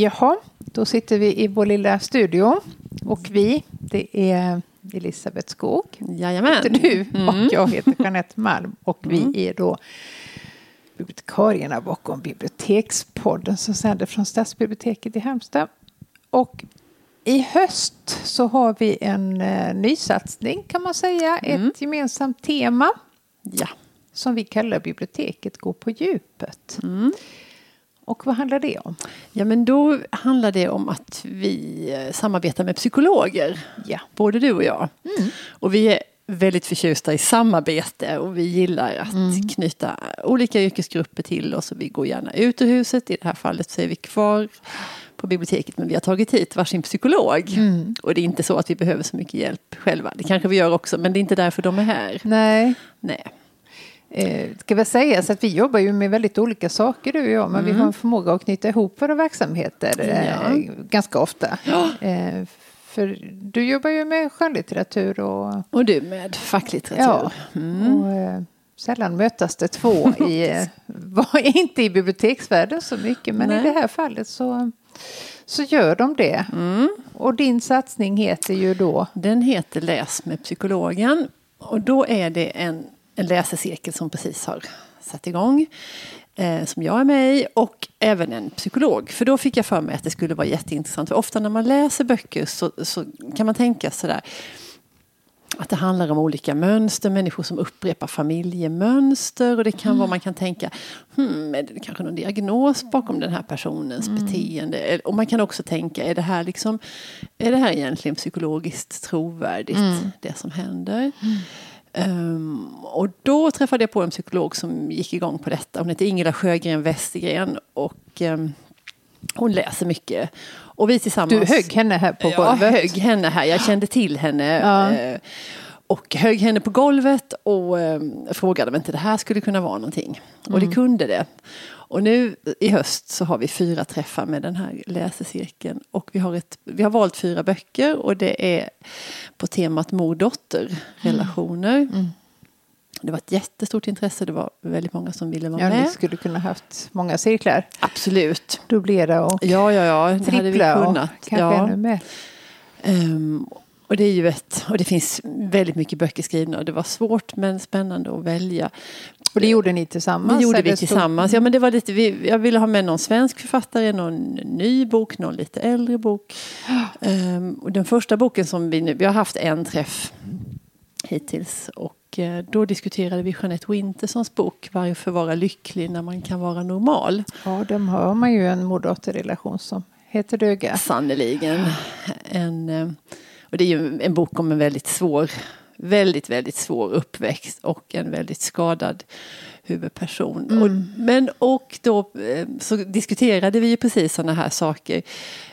Jaha, då sitter vi i vår lilla studio. Och vi, det är Elisabeth Skog. Jajamän. Heter du Mm. och jag heter Jeanette Malm. Och vi Mm. är då bibliotekarierna bakom Bibliotekspodden som sänder från Stadsbiblioteket i Halmstad. Och i höst så har vi en eh, nysatsning kan man säga. Mm. Ett gemensamt tema Ja. som vi kallar Biblioteket går på djupet. Mm. Och vad handlar det om? ja, men då handlar det om att vi eh, samarbetar med psykologer. Ja. Både du och jag. Och vi är väldigt förtjusta i samarbete och vi gillar att knyta olika yrkesgrupper till oss. Och vi går gärna ut ur huset. I det här fallet så är vi kvar på biblioteket men vi har tagit hit varsin psykolog. Och det är inte så att vi behöver så mycket hjälp själva. Det kanske vi gör också men det är inte därför de är här. Nej, Nej. Eh, ska väl sägas att vi jobbar ju med väldigt olika saker du och jag, men vi har en förmåga att knyta ihop våra verksamheter eh, Ja. ganska ofta. Eh, för du jobbar ju med skönlitteratur och, Och du med facklitteratur. ja, och eh, sällan mötas det två i, eh, inte i biblioteksvärlden så mycket, men Nej. i det här fallet så, så gör de det. Och din satsning heter ju då Den heter Läs med psykologen. Och då är det en, en läsecirkel som precis har satt igång. Eh, som jag är med i och även en psykolog. För då fick jag för mig att det skulle vara jätteintressant. För ofta när man läser böcker så, så kan man tänka sådär. Att det handlar om olika mönster, människor som upprepar familjemönster. Och det kan vara, man kan tänka, hmm, är det kanske någon diagnos bakom den här personens beteende? Eller- Och man kan också tänka, är det här, liksom, är det här egentligen psykologiskt trovärdigt, det som händer? Ehm, och då träffade jag på en psykolog som gick igång på detta. Hon heter Ingela Sjögren Westergren. Och ehm, hon läser mycket. Och vi tillsammans... Du högg henne här på golvet. högg henne här. Jag kände till henne. Ja. Och högg henne på golvet och eh, frågade om inte det här skulle kunna vara någonting. Och Mm. det kunde det. Och nu i höst så har vi fyra träffar med den här läsecirkeln. Och vi har, ett, vi har valt fyra böcker och det är på temat mor-dotter relationer. Mm. Det var ett jättestort intresse. Det var väldigt många som ville vara Ja, ni med. skulle kunna haft många cirklar. Absolut. Dubblera och Ja, ja, ja. Det hade vi trippla och kunnat. kanske ja. ännu mer. Ehm, och det är ju ett, och det finns väldigt mycket böcker skrivna och det var svårt men spännande att välja. Och det gjorde ni tillsammans? Det gjorde vi tillsammans. Ja, men det var lite, vi, jag ville ha med någon svensk författare, någon ny bok, någon lite äldre bok. Ehm, och den första boken som vi nu, vi har haft en träff hittills och eh, då diskuterade vi Jeanette Wintersons bok Varför vara lycklig när man kan vara normal. Ja, de har man ju en mor-dotter-relation som heter duga. Sannerligen. En, eh, och det är ju en bok om en väldigt svår, väldigt, väldigt svår uppväxt och en väldigt skadad huvudperson. Och, men och då eh, så diskuterade vi ju precis sådana här saker.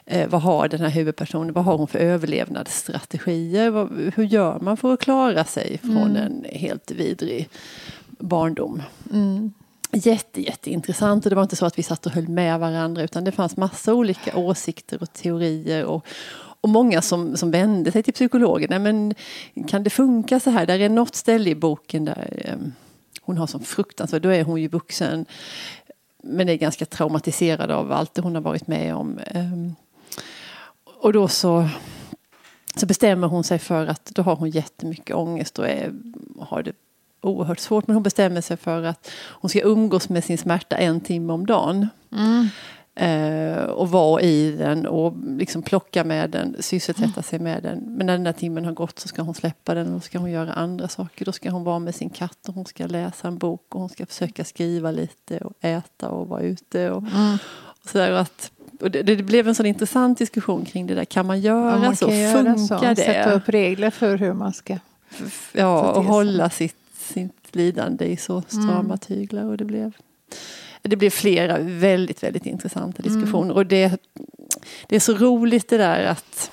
Eh, vad har den här huvudpersonen, vad har hon för överlevnadsstrategier? Vad, hur gör man för att klara sig från en helt vidrig barndom? Jätte, jätteintressant och det var inte så att vi satt och höll med varandra utan det fanns massa olika åsikter och teorier och, och många som, som vände sig till psykologen. Nej, men kan det funka så här? Där är något ställe i boken där eh, hon har som fruktansvärt, då är hon ju vuxen men är ganska traumatiserad av allt det hon har varit med om. Eh, och då så, så bestämmer hon sig för att då har hon jättemycket ångest och är, har det oerhört svårt. Men hon bestämmer sig för att hon ska umgås med sin smärta en timme om dagen. Mm. Eh, och vara i den och liksom plocka med den, sysselsätta sig med den. Men när den där timmen har gått så ska hon släppa den och då ska hon göra andra saker. Då ska hon vara med sin katt och hon ska läsa en bok och hon ska försöka skriva lite och äta och vara ute. Och, och sådär, och att, och det, det blev en sån intressant diskussion kring det där. Kan man göra Om man så? göra Funkar så. det? Sätta upp regler för hur man ska... Ja, Så och så. hålla sitt, sitt lidande i så strama Mm. tyglar. Och det blev, det blev flera väldigt, väldigt intressanta Mm. diskussioner. Och det, det är så roligt det där att,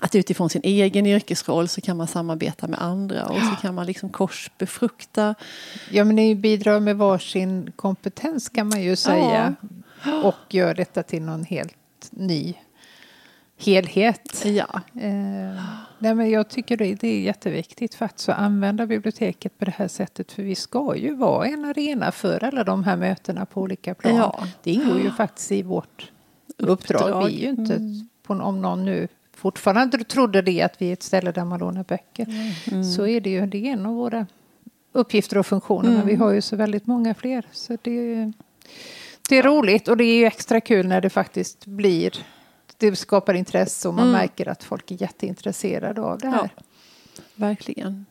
att utifrån sin egen yrkesroll så kan man samarbeta med andra och så kan man liksom korsbefrukta. Ja, men ni bidrar med varsin kompetens kan man ju säga. Och gör detta till någon helt ny helhet. Ja, Eh, nej, men jag tycker det, är jätteviktigt faktiskt att använda biblioteket på det här sättet. För vi ska ju vara en arena för alla de här mötena på olika plan. Ja. Det ingår ju faktiskt i vårt uppdrag. Uppdrag. Vi är ju inte, Mm. på, om någon nu fortfarande trodde det att vi är ett ställe där man lånar böcker. Mm. Så är det ju det är en av våra uppgifter och funktioner. Men vi Mm. har ju så väldigt många fler. Så det, det är roligt och det är ju extra kul när det faktiskt blir det skapar intresse och man Mm. märker att folk är jätteintresserade av det här. Ja, verkligen.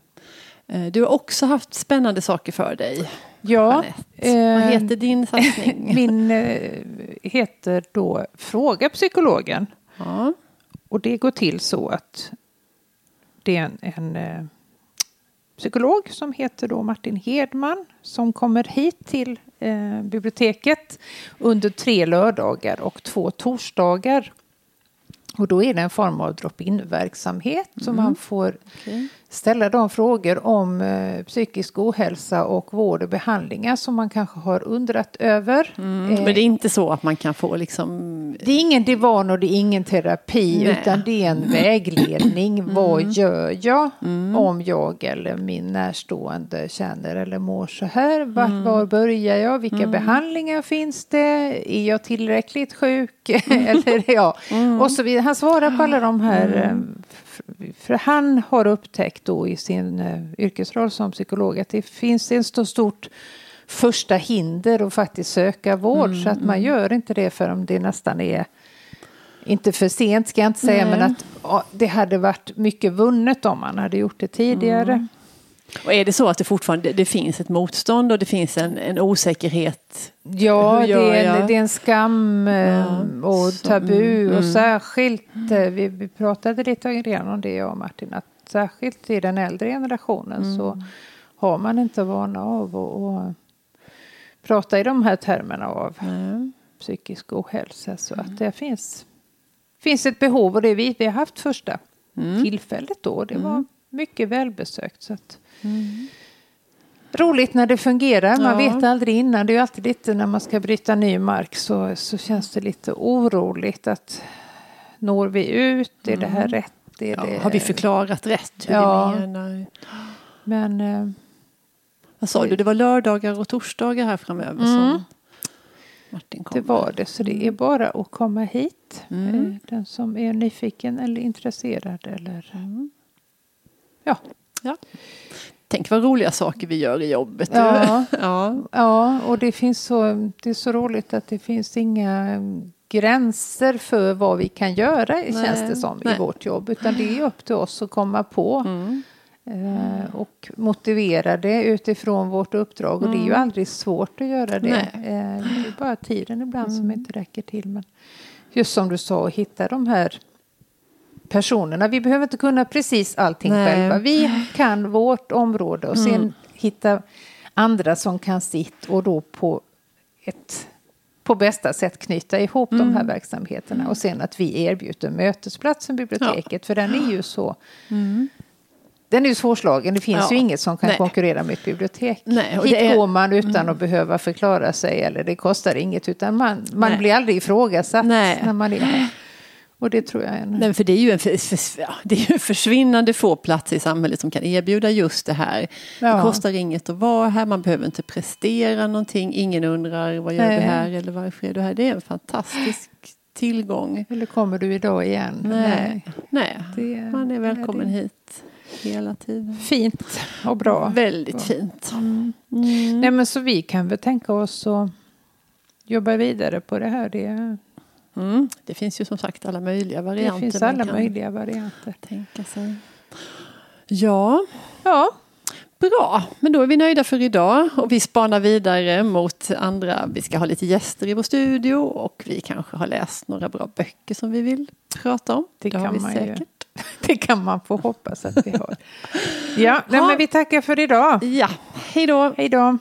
Eh, Du har också haft spännande saker för dig. Ja, eh, Vad heter din satsning? min eh, heter då Fråga psykologen. Ja. Och det går till så att det är en, en eh, psykolog som heter då Martin Hedman som kommer hit till eh, biblioteket under tre lördagar och två torsdagar. Och då är det en form av drop-in-verksamhet så man får Okej. Ställa de frågor om eh, psykisk ohälsa och vård och behandlingar som man kanske har undrat över. Mm. Eh, Men det är inte så att man kan få liksom... det är ingen divan och det är ingen terapi Nej. utan det är en vägledning. Vad gör jag Mm. om jag eller min närstående känner eller mår så här? Var, var börjar jag? Vilka behandlingar finns det? Är jag tillräckligt sjuk? eller ja, och så vidare. Han svarar på alla de här. eh, För han har upptäckt då i sin eh, yrkesroll som psykolog att det finns en så stort första hinder att faktiskt söka vård. så att man gör inte det förrän det nästan är inte för sent ska jag inte säga, Nej. men att det hade varit mycket vunnet om man hade gjort det tidigare. Och är det så att det fortfarande det finns ett motstånd och det finns en, en osäkerhet? Ja, det är, en, det är en skam eh, Ja, och så- tabu mm, och mm. särskilt, eh, vi, vi pratade lite grann om det jag och Martin, att särskilt i den äldre generationen Mm. så har man inte vana av att prata i de här termerna av psykisk ohälsa. Så Mm. att det finns, finns ett behov och det vi, vi har haft första Mm. tillfället då. Det var mycket välbesökt. Så att, Mm. roligt när det fungerar. Man Ja. vet aldrig innan. Det är ju alltid lite när man ska bryta ny mark så, så känns det lite oroligt att når vi ut? Är det här rätt? Är Mm. Ja, det... har vi förklarat rätt hur Ja. vi menar? Men eh, Vad sa du, det var lördagar och torsdagar här framöver Mm. som Martin kom det var det. Så det är bara att komma hit. Mm. Eh, Den som är nyfiken eller intresserad. Eller, Mm. Ja. Ja. Tänk vad roliga saker vi gör i jobbet. Ja. ja. Ja, och det finns så, det är så roligt att det finns inga mm, gränser för vad vi kan göra, Nej, känns det som, nej. i vårt jobb. Utan det är upp till oss att komma på Mm. eh, och motivera det utifrån vårt uppdrag. Och det är ju aldrig svårt att göra det. Mm. Mm. Eh, det är bara tiden ibland som inte räcker till. Men just som du sa, att hitta de här personerna. Vi behöver inte kunna precis allting Nej. själva. Vi kan vårt område och sen Mm. hitta andra som kan sitt och då på ett på bästa sätt knyta ihop de Mm. här verksamheterna och sen att vi erbjuder mötesplatsen biblioteket för den är ju så den är ju svårslagen. Det finns Mm. Ja. ju inget som kan Nej. konkurrera med ett bibliotek. Nej, Hit är- Mm. går man utan att behöva förklara sig eller det kostar inget utan man, man Nej. blir aldrig ifrågasatt Nej. när man är här. Och det tror jag är en... Nej, för det är ju en, det är ju försvinnande få platser i samhället som kan erbjuda just det här. Det Ja. kostar inget att vara här, man behöver inte prestera någonting, ingen undrar vad gör Nej. du här eller varför är du här. Det är en fantastisk tillgång. Eller kommer du idag igen? Nej, nej. Det- man är välkommen det- hit hela tiden. Fint och bra. Väldigt fint. Mm. Nej men så vi kan väl tänka oss att jobba vidare på det här. Det, Mm. Det finns ju som sagt alla möjliga det varianter. finns man alla möjliga varianter. tänka sig. Ja, Ja, Bra, men då är vi nöjda för idag och vi spanar vidare mot andra. Vi ska ha lite gäster i vår studio och vi kanske har läst några bra böcker som vi vill prata om. Det har kan vi man ju. säkert. det kan man få hoppas att vi har. Ja, nej, men vi tackar för idag. Ja, hej då! Hej då.